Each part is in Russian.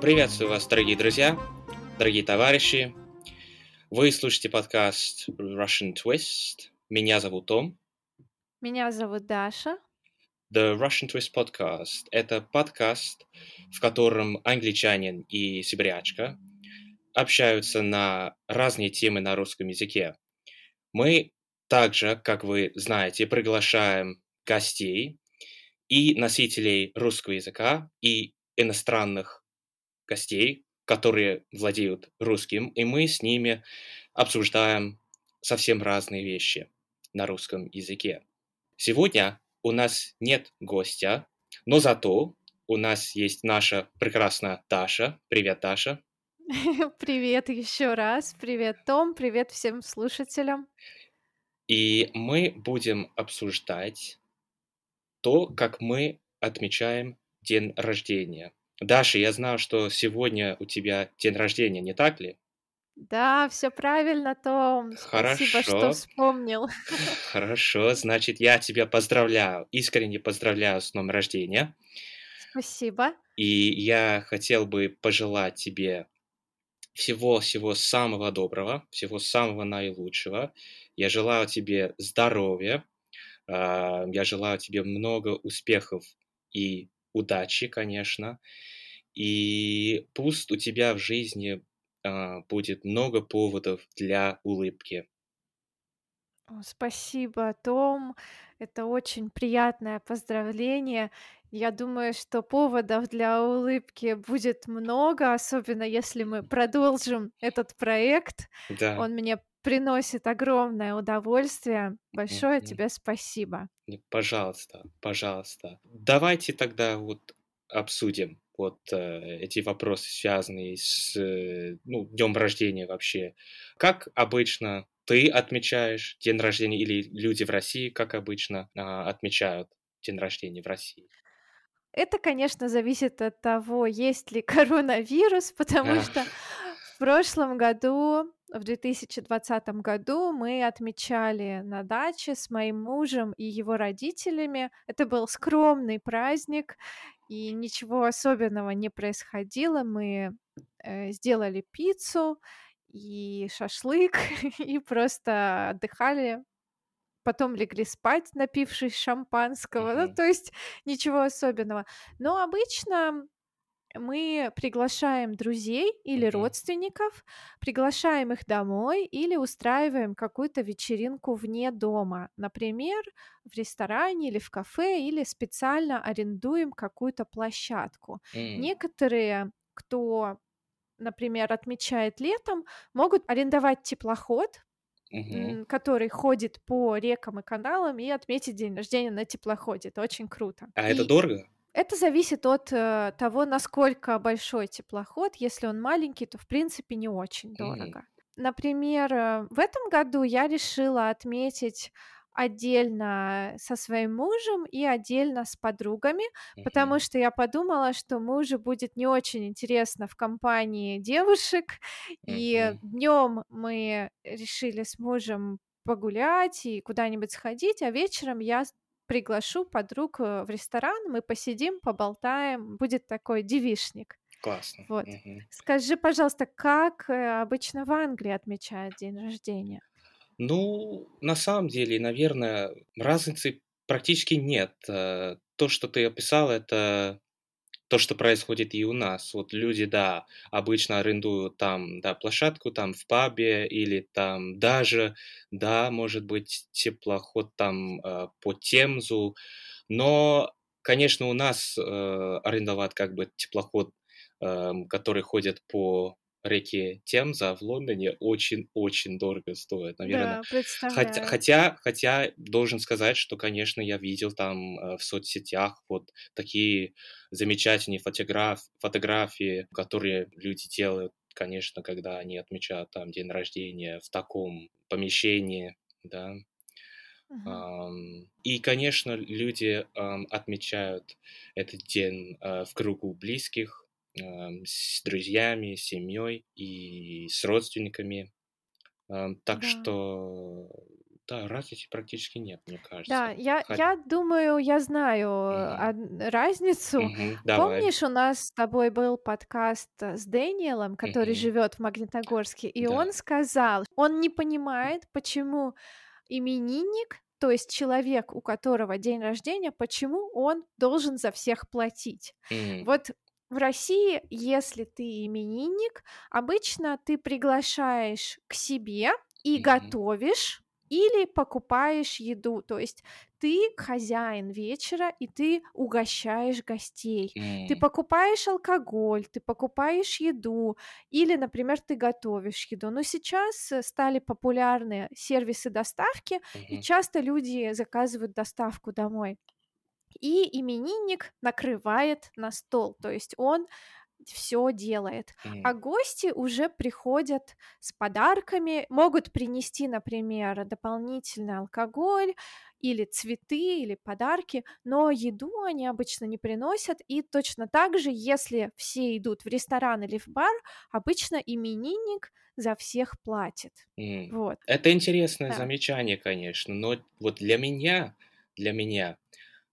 Приветствую вас, дорогие друзья, дорогие товарищи. Вы слушаете подкаст Russian Twist. Меня зовут Том. Меня зовут Даша. The Russian Twist Podcast — это подкаст, в котором англичанин и сибирячка общаются на разные темы на русском языке. Мы также, как вы знаете, приглашаем гостей и носителей русского языка, и иностранных гостей, которые владеют русским, и мы с ними обсуждаем совсем разные вещи на русском языке. Сегодня у нас нет гостя, но зато у нас есть наша прекрасная Даша. Привет, Даша. Привет еще раз. Привет, Том. Привет всем слушателям. И мы будем обсуждать то, как мы отмечаем день рождения. Даша, я знаю, что сегодня у тебя день рождения, не так ли? Да, все правильно, Том. Спасибо, что Хорошо. вспомнил. Хорошо, значит, я тебя поздравляю, искренне поздравляю с днем рождения. Спасибо. И я хотел бы пожелать тебе всего-всего самого доброго, всего самого наилучшего. Я желаю тебе здоровья, а, я желаю тебе много успехов и удачи, конечно. И пусть у тебя в жизни а, будет много поводов для улыбки. Спасибо, Том. Это очень приятное поздравление. Я думаю, что поводов для улыбки будет много, особенно если мы продолжим этот проект. Да, Он мне приносит огромное удовольствие. Большое мгм. тебе спасибо. Не, Пожалуйста, пожалуйста. Давайте тогда вот обсудим вот э, эти вопросы, связанные с э, ну, днем рождения вообще. Как обычно ты отмечаешь день рождения или люди в России, как обычно а, отмечают день рождения в России? Это, конечно, зависит от того, есть ли коронавирус, потому что в прошлом году, в 2020 году, мы отмечали на даче с моим мужем и его родителями. Это был скромный праздник, и ничего особенного не происходило. Мы э, сделали пиццу и шашлык, и просто отдыхали потом легли спать, напившись шампанского. Ну, мгм, то есть ничего особенного. Но обычно мы приглашаем друзей или мгм, родственников, приглашаем их домой или устраиваем какую-то вечеринку вне дома. Например, в ресторане или в кафе, или специально арендуем какую-то площадку. м, Некоторые, кто, например, отмечает летом, могут арендовать теплоход, м, который ходит по рекам и каналам, и отметить день рождения на теплоходе. Это очень круто. А это И дорого? Это зависит от э, того, насколько большой теплоход. Если он маленький, то в принципе не очень дорого. Например, э, в этом году я решила отметить отдельно со своим мужем и отдельно с подругами, потому мгм, что я подумала, что мужу будет не очень интересно в компании девушек, и мгм. днем мы решили с мужем погулять и куда-нибудь сходить, а вечером я приглашу подруг э, в ресторан, мы посидим, поболтаем, будет такой девишник. Классно. Вот. Мгм. Скажи, пожалуйста, как э, обычно в Англии отмечают день рождения? Ну, на самом деле, наверное, разницы практически нет. Э, То, что ты описал, это то, что происходит и у нас. Вот люди, да, обычно арендуют там, да, площадку там в пабе или там даже, да, может быть, теплоход там э, по Темзу. Но, конечно, у нас э, арендовать как бы теплоход, эм, который ходит по реке Темза в Лондоне очень-очень дорого стоит, наверное. Да, Хотя, представляю. хотя, хотя должен сказать, что, конечно, я видел там э, в соцсетях вот такие замечательные фотограф, фотографии, которые люди делают, конечно, когда они отмечают там день рождения в таком помещении, да. Мгм. Ам, И, конечно, люди ам, отмечают этот день э, в кругу близких, с друзьями, с семьей и с родственниками. Ам, Так Да. что да, разницы практически нет, мне Да, кажется. я Хот я думаю, я знаю, од разницу. Мгм. Давай. Помнишь, у нас с тобой был подкаст, э, с Дэниелом, который Мгм. живет в Магнитогорске, и он Да. сказал, он не понимает, почему именинник, то есть человек, у которого день рождения, почему он должен за всех платить. М. Вот в России, если ты именинник, обычно ты приглашаешь к себе и Мгм. готовишь или покупаешь еду. То есть ты хозяин вечера, и ты угощаешь гостей. Ты М. покупаешь алкоголь, ты покупаешь еду или, например, ты готовишь еду. Но сейчас, э, стали популярны сервисы доставки, и Мгм. часто люди заказывают доставку домой. И именинник накрывает на стол, то есть он всё делает. А М. гости уже приходят с подарками, могут принести, например, дополнительный алкоголь или цветы, или подарки, но еду они обычно не приносят. И точно так же, если все идут в ресторан или в бар, обычно именинник за всех платит. М. Вот. Это интересное Да. замечание, конечно, но вот для меня для меня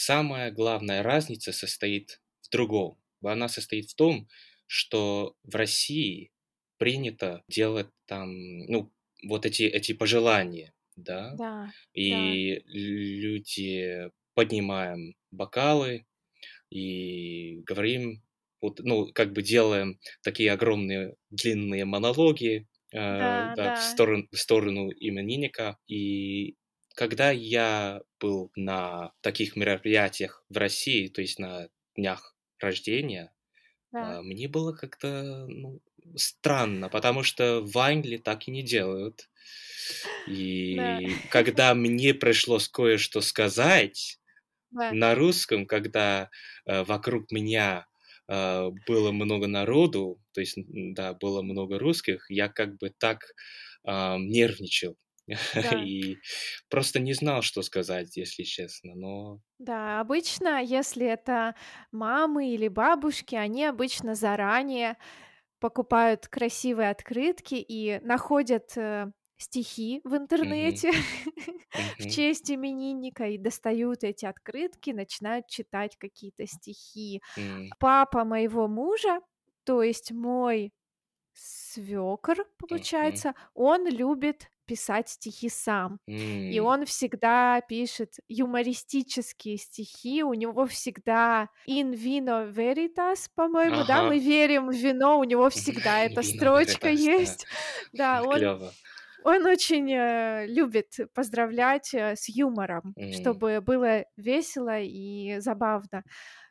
самая главная разница состоит в другом. Она состоит в том, что в России принято делать там, ну, вот эти эти пожелания, да, Да, да. и люди поднимаем бокалы и говорим, вот, ну, как бы делаем такие огромные длинные монологи, э, Да, да, в да. сторон в сторону именинника. И когда я был на таких мероприятиях в России, то есть на днях рождения, Да. мне было как-то, ну, странно, потому что в Англии так и не делают. Да. И когда мне пришлось кое-что сказать Да. на русском, когда, э, вокруг меня, э, было много народу, то есть, да, было много русских, я как бы так, ам, нервничал Да. и просто не знал, что сказать, если честно, но Да, обычно, если это мамы или бабушки, они обычно заранее покупают красивые открытки и находят, э, стихи в интернете в честь именинника и достают эти открытки, начинают читать какие-то стихи. Папа моего мужа, то есть мой Мгм. получается, он любит писать стихи сам. И М. он всегда пишет юмористические стихи, у него всегда "in vino veritas", по-моему, да, Ага. мы верим в вино, у него всегда эта строчка да. есть. Да, он он очень, э, любит поздравлять, э, с юмором, М. чтобы было весело и забавно.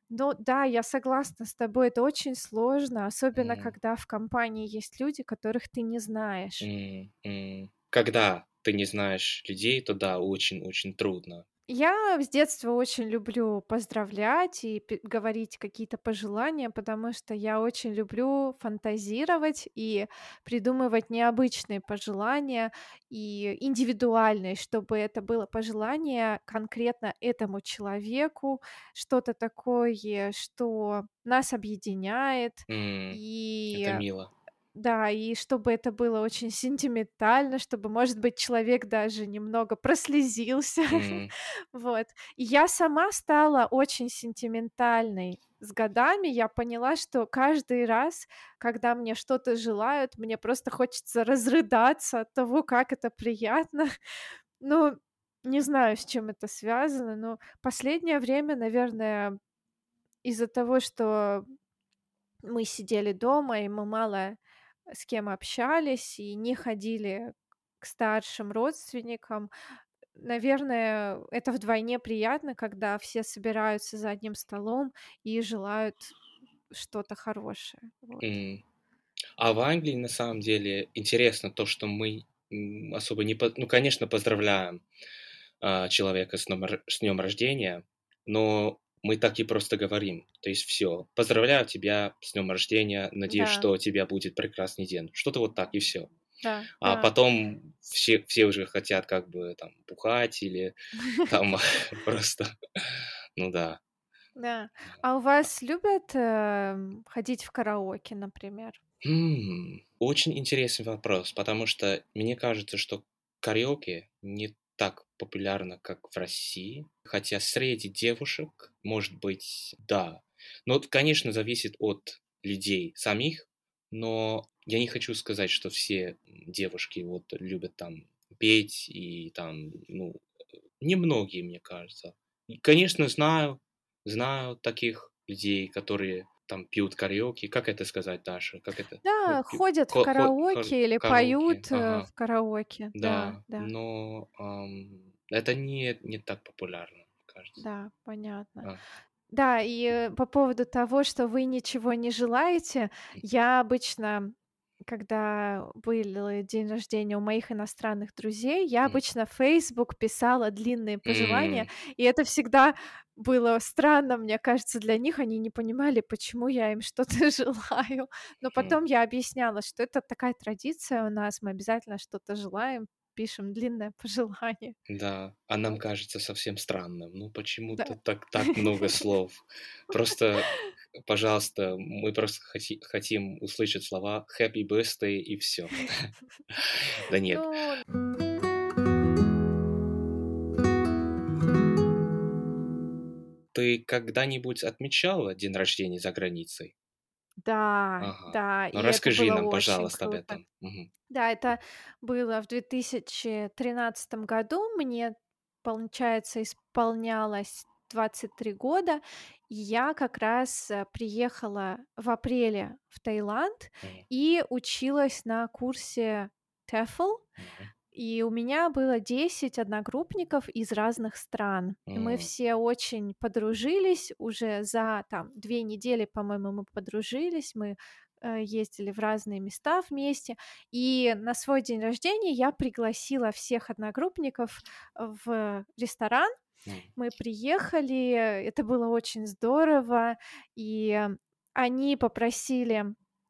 Но да, я согласна с тобой, это очень сложно, особенно М. когда в компании есть люди, которых ты не знаешь. М, м. Когда ты не знаешь людей, то да, очень-очень трудно. Я с детства очень люблю поздравлять и говорить какие-то пожелания, потому что я очень люблю фантазировать и придумывать необычные пожелания, и индивидуальные, чтобы это было пожелание конкретно этому человеку, что-то такое, что нас объединяет. Это И мило. Да, и чтобы это было очень сентиментально, чтобы, может быть, человек даже немного прослезился. Вот. И я сама стала очень сентиментальной с годами. Я поняла, что каждый раз, когда мне что-то желают, мне просто хочется разрыдаться от того, как это приятно. Ну, не знаю, с чем это связано, но последнее время, наверное, из-за того, что мы сидели дома, и мы мало с кем общались и не ходили к старшим родственникам, наверное, это вдвойне приятно, когда все собираются за одним столом и желают что-то хорошее. Вот. М. А в Англии, на самом деле, интересно то, что мы, особо не по ну, конечно, поздравляем, а, человека с днём р с днём рождения, но мы так и просто говорим. То есть всё: "Поздравляю тебя с днём рождения, надеюсь, Да. что у тебя будет прекрасный день". Что-то вот так, и всё. Да, А да. потом все все уже хотят как бы там бухать или там просто, ну да. Да. Да. А у вас любят, эм, ходить в караоке, например? Хм, очень интересный вопрос, потому что мне кажется, что караоке не так популярно, как в России. Хотя среди девушек, может быть, да. Но, конечно, зависит от людей самих, но я не хочу сказать, что все девушки вот любят там петь и там, ну, немногие, мне кажется. И, конечно, знаю, знаю таких людей, которые там пьют караоке. Как это сказать, Даша? Как это? Да, Ну, ходят хо- в караоке или караоке, поют э, ага. в караоке. Да, Да, да, но ам, это не, не так популярно, кажется. да, понятно. А, Да, и э, по поводу того, что вы ничего не желаете, я обычно, когда был день рождения у моих иностранных друзей, я Мгм. обычно в Facebook писала длинные пожелания, м, и это всегда было странно, мне кажется, для них. Они не понимали, почему я им что-то желаю. Но хм. потом я объясняла, что это такая традиция у нас, мы обязательно что-то желаем, пишем длинное пожелание. Да, а нам кажется совсем странным. Ну, почему-то Да. так, так много слов. Просто, пожалуйста, мы просто хоти- хотим услышать слова Happy Birthday и все. Да нет. Ты когда-нибудь отмечала день рождения за границей? да, Ага. да, и Ну, это расскажи было нам, пожалуйста, об круто. этом. Мгм. Да, это было в 2013 году. Мне, получается, исполнялось 23 года. И я как раз э, приехала в апреле в Таиланд и училась на курсе TEFL. И у меня было 10 одногруппников из разных стран. И мы все очень подружились. Уже за там две недели, по-моему, мы подружились. Мы э, ездили в разные места вместе. И на свой день рождения я пригласила всех одногруппников в ресторан. Мы приехали, это было очень здорово. И они попросили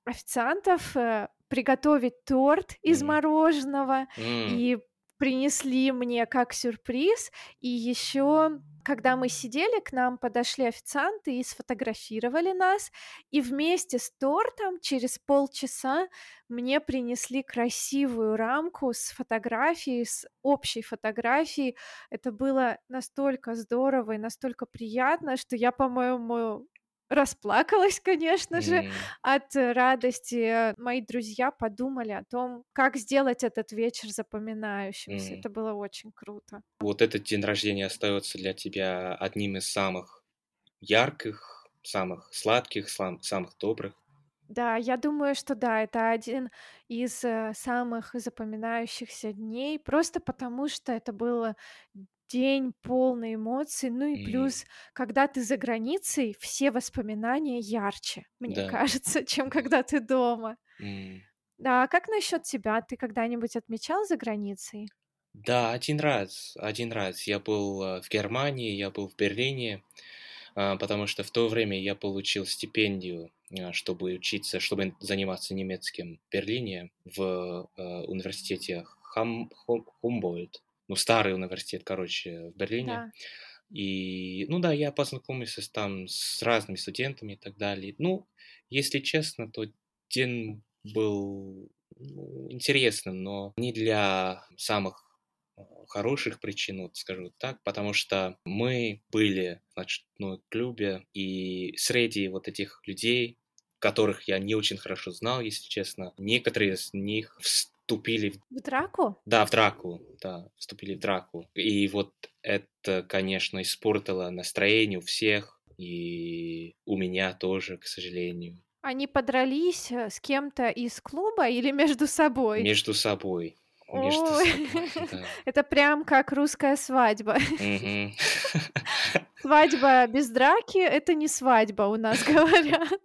официантов э, приготовить торт из Мгм. мороженого М. и принесли мне как сюрприз. И еще, когда мы сидели, к нам подошли официанты и сфотографировали нас. И вместе с тортом через полчаса мне принесли красивую рамку с фотографией, с общей фотографией. Это было настолько здорово и настолько приятно, что я, по-моему, расплакалась, конечно же, от радости. Мои друзья подумали о том, как сделать этот вечер запоминающимся. Это было очень круто. Вот этот день рождения остается для тебя одним из самых ярких, самых сладких, сам- самых добрых. Да, я думаю, что да, это один из э, самых запоминающихся дней, просто потому что это был день полный эмоций. Ну и плюс, когда ты за границей, все воспоминания ярче, мне Да. кажется, чем когда ты дома. М. Да, а как насчет тебя? Ты когда-нибудь отмечал за границей? Да, один раз, один раз. Я был э, в Германии, я был в Берлине, а, потому что в то время я получил стипендию, а, чтобы учиться, чтобы заниматься немецким в Берлине, в э, университете Хам, Ху- Хумбольдт. Ну, старый университет, короче, в Берлине. Да. И, ну да, я познакомился там с разными студентами и так далее. Ну, если честно, то день был ну, интересным, но не для самых э, хороших причин, вот скажу так, потому что мы были в ночном клубе, и среди вот этих людей, которых я не очень хорошо знал, если честно, некоторые из них вступили в В драку? да, в драку, да, вступили в драку. И вот это, конечно, испортило настроение у всех, и у меня тоже, к сожалению, Они подрались э, с кем-то из клуба или между собой? между собой. Между Ой, собой, да. это прям как русская свадьба. Свадьба без драки — это не свадьба, у нас говорят.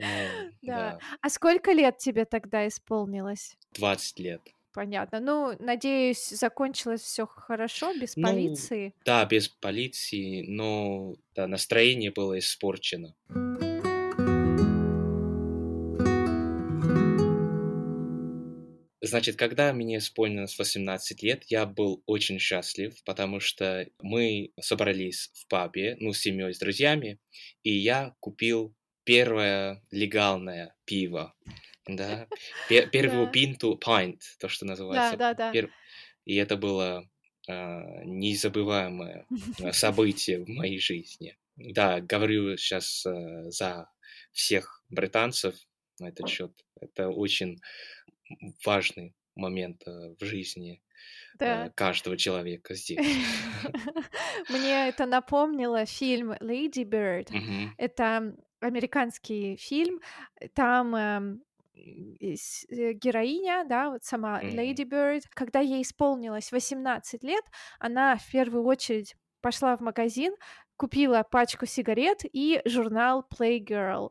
Ну, Да. да, А сколько лет тебе тогда исполнилось? 20 лет. Понятно. Ну, надеюсь, закончилось все хорошо, без Ну, полиции. да, без полиции, но да, настроение было испорчено. Значит, когда мне исполнилось 18 лет, я был очень счастлив, потому что мы собрались в пабе, ну, с семьей, с друзьями, и я купил первое легальное пиво, да, Пе- первую Да. пинту, pint, то, что Да, называется. да, да. пер- И это было а, незабываемое а, событие в моей жизни. Да, говорю сейчас э, за всех британцев на этот счет. Это очень важный момент э, в жизни э, Да. каждого человека здесь. Мне это напомнило фильм "Lady Bird". Это американский фильм. Там, эм, э, героиня, да, вот сама. Lady Bird, когда ей исполнилось 18 лет, она в первую очередь пошла в магазин, купила пачку сигарет и журнал Playgirl.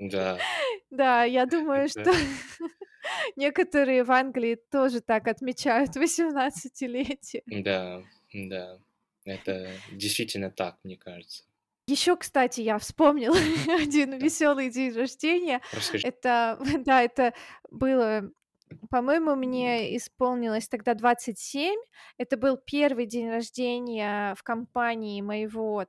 Да, Да, я думаю, что некоторые в Англии тоже так отмечают восемнадцатилетие. да, да. Это действительно так, мне кажется. Еще, кстати, я вспомнила один веселый день рождения. Расскажи. Это, да, это было, по-моему, мне исполнилось тогда 27. Это был первый день рождения в компании моего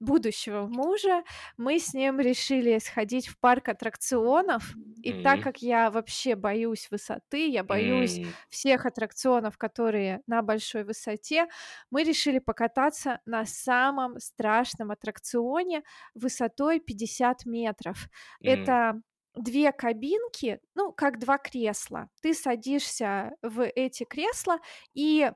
будущего мужа. Мы с ним решили сходить в парк аттракционов. И так Мгм. как я вообще боюсь высоты, я боюсь М, всех аттракционов, которые на большой высоте, мы решили покататься на самом страшном аттракционе высотой 50 метров. м, Это 2 кабинки, ну, как 2 кресла. Ты садишься в эти кресла, и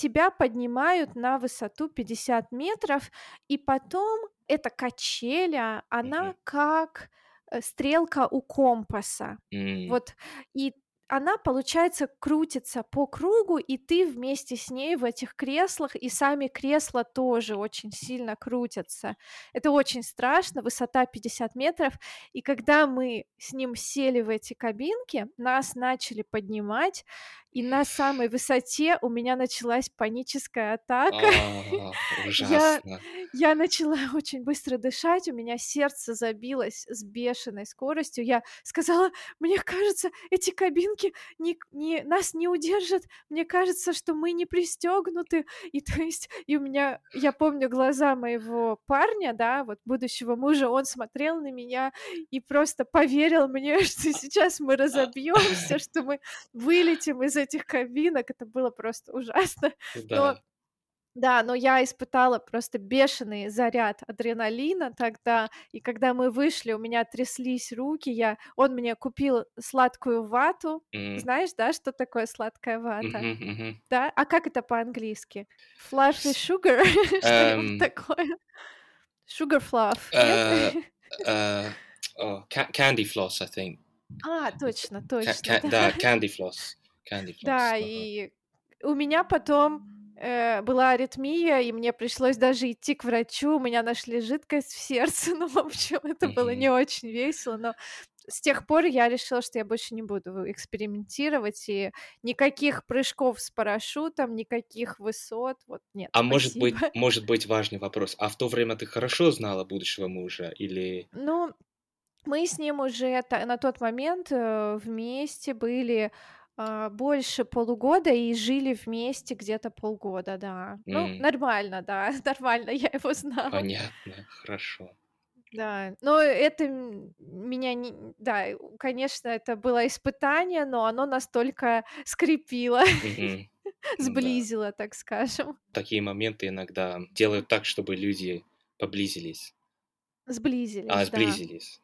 тебя поднимают на высоту 50 метров, и потом эта качеля, она мгм, как, э, стрелка у компаса. м, Вот, и она, получается, крутится по кругу, и ты вместе с ней в этих креслах, и сами кресла тоже очень сильно крутятся. Это очень страшно, высота 50 метров. И когда мы с ним сели в эти кабинки, нас начали поднимать, и на самой высоте у меня началась паническая атака. А, Я ужасно. я начала очень быстро дышать, у меня сердце забилось с бешеной скоростью. Я сказала: "Мне кажется, эти кабинки не не нас не удержат. Мне кажется, что мы не пристегнуты". И то есть, и у меня я помню глаза моего парня, да, вот будущего мужа, он смотрел на меня и просто поверил мне, что сейчас мы разобьемся, что мы вылетим из этих кабинок. Это было просто ужасно. Но Да. да, но я испытала просто бешеный заряд адреналина тогда, и когда мы вышли, у меня тряслись руки, я он мне купил сладкую вату. М, Знаешь, да, что такое сладкая вата? мгм, мгм. Да? А как это по-английски? Fluffy sugar? Что-нибудь эм, такое. Sugar fluff, э, э, candy floss, I think. А, точно, точно, да. да, candy floss. Candy floss. Да, Ага. и у меня потом, э, была аритмия, и мне пришлось даже идти к врачу. У меня нашли жидкость в сердце. Ну, в общем, это было не очень весело, но с тех пор я решила, что я больше не буду экспериментировать, и никаких прыжков с парашютом, никаких высот. Вот нет, А может быть спасибо. может быть важный вопрос. А в то время ты хорошо знала будущего мужа или Ну, мы с ним уже та на тот момент, э, вместе были, больше полугода и жили вместе где-то полгода, да. Ну, М, нормально, да, нормально, я его знала. понятно, хорошо. Да, но это, меня не да, конечно, это было испытание, но оно настолько скрепило. Да. сблизило, так скажем. Такие моменты иногда делают так, чтобы люди поблизились. А, Сблизились, да, сблизились.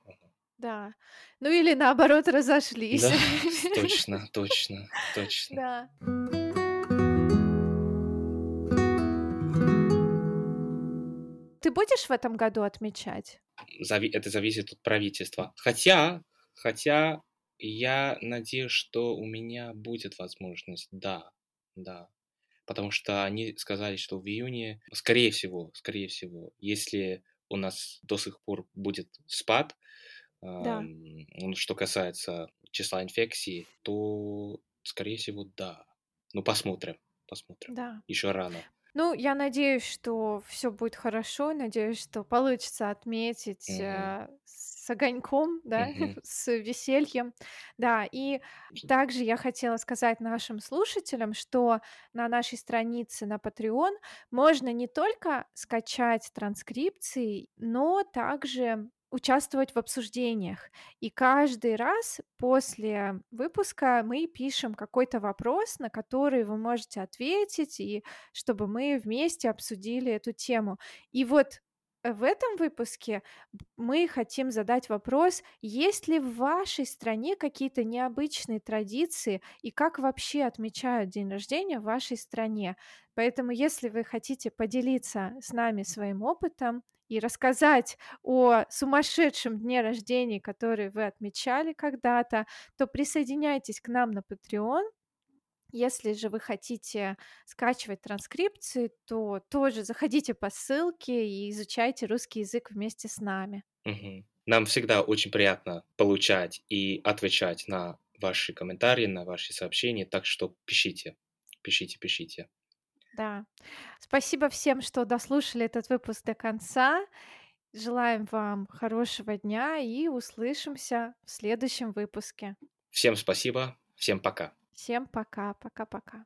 Да. Ну или наоборот Да, разошлись. точно, точно, точно. Да. Ты будешь в этом году отмечать? Зави это зависит от правительства. Хотя хотя я надеюсь, что у меня будет возможность. Да, да. Потому что они сказали, что в июне, скорее всего скорее всего, если у нас до сих пор будет спад, Да. ну, что касается числа инфекций, то, скорее всего, да. Ну, посмотрим, посмотрим. Да. Еще рано. Ну, я надеюсь, что все будет хорошо, надеюсь, что получится отметить, Мгм. э, с огоньком, да, Мгм. с весельем. Да, и также я хотела сказать нашим слушателям, что на нашей странице на Patreon можно не только скачать транскрипции, но также участвовать в обсуждениях. И каждый раз после выпуска мы пишем какой-то вопрос, на который вы можете ответить, и чтобы мы вместе обсудили эту тему. И вот в этом выпуске мы хотим задать вопрос, есть ли в вашей стране какие-то необычные традиции и как вообще отмечают день рождения в вашей стране. Поэтому, если вы хотите поделиться с нами своим опытом и рассказать о сумасшедшем дне рождения, который вы отмечали когда-то, то присоединяйтесь к нам на Patreon. Если же вы хотите скачивать транскрипции, то тоже заходите по ссылке и изучайте русский язык вместе с нами. Мгм. Нам всегда очень приятно получать и отвечать на ваши комментарии, на ваши сообщения, так что пишите, пишите, пишите. Да. Спасибо всем, что дослушали этот выпуск до конца. Желаем вам хорошего дня и услышимся в следующем выпуске. Всем спасибо, всем пока. Всем пока, пока-пока.